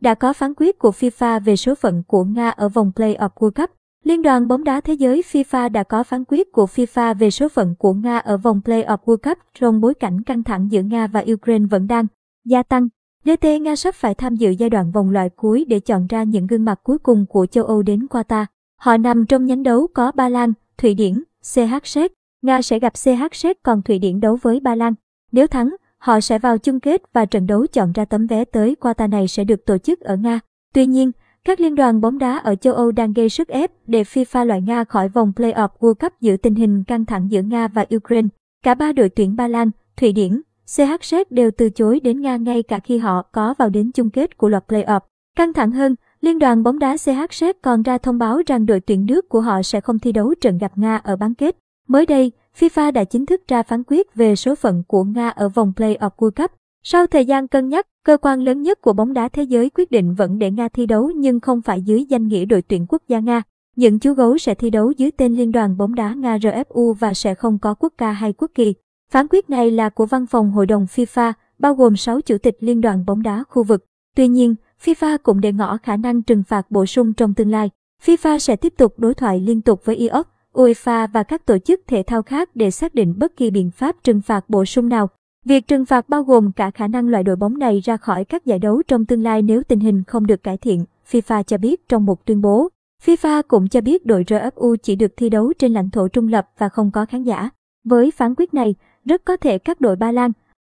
đã có phán quyết của FIFA về số phận của Nga ở vòng Play-off World Cup. Liên đoàn bóng đá thế giới FIFA đã có phán quyết của FIFA về số phận của Nga ở vòng Play-off World Cup trong bối cảnh căng thẳng giữa Nga và Ukraine vẫn đang gia tăng. DT Nga sắp phải tham dự giai đoạn vòng loại cuối để chọn ra những gương mặt cuối cùng của châu Âu đến Qatar. Họ nằm trong nhánh đấu có Ba Lan, Thụy Điển, CH Séc. Nga sẽ gặp CH Séc còn Thụy Điển đấu với Ba Lan. Nếu thắng, họ sẽ vào chung kết và trận đấu chọn ra tấm vé tới Qatar này sẽ được tổ chức ở Nga. Tuy nhiên, các liên đoàn bóng đá ở châu Âu đang gây sức ép để FIFA loại Nga khỏi vòng play-off World Cup giữa tình hình căng thẳng giữa Nga và Ukraine. Cả ba đội tuyển Ba Lan, Thụy Điển, CHZ đều từ chối đến Nga ngay cả khi họ có vào đến chung kết của loạt play-off. Căng thẳng hơn, Liên đoàn bóng đá CHZ còn ra thông báo rằng đội tuyển nước của họ sẽ không thi đấu trận gặp Nga ở bán kết. Mới đây, FIFA đã chính thức ra phán quyết về số phận của Nga ở vòng play-off World Cup. Sau thời gian cân nhắc, cơ quan lớn nhất của bóng đá thế giới quyết định vẫn để Nga thi đấu nhưng không phải dưới danh nghĩa đội tuyển quốc gia Nga. Những chú gấu sẽ thi đấu dưới tên Liên đoàn bóng đá Nga RFU và sẽ không có quốc ca hay quốc kỳ. Phán quyết này là của văn phòng Hội đồng FIFA, bao gồm 6 chủ tịch Liên đoàn bóng đá khu vực. Tuy nhiên, FIFA cũng để ngỏ khả năng trừng phạt bổ sung trong tương lai. FIFA sẽ tiếp tục đối thoại liên tục với IOC, UEFA và các tổ chức thể thao khác để xác định bất kỳ biện pháp trừng phạt bổ sung nào. Việc trừng phạt bao gồm cả khả năng loại đội bóng này ra khỏi các giải đấu trong tương lai nếu tình hình không được cải thiện, FIFA cho biết trong một tuyên bố. FIFA cũng cho biết đội RFU chỉ được thi đấu trên lãnh thổ trung lập và không có khán giả. Với phán quyết này, rất có thể các đội Ba Lan,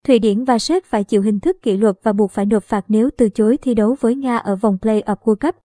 Thụy Điển và Séc phải chịu hình thức kỷ luật và buộc phải nộp phạt nếu từ chối thi đấu với Nga ở vòng play-off World Cup.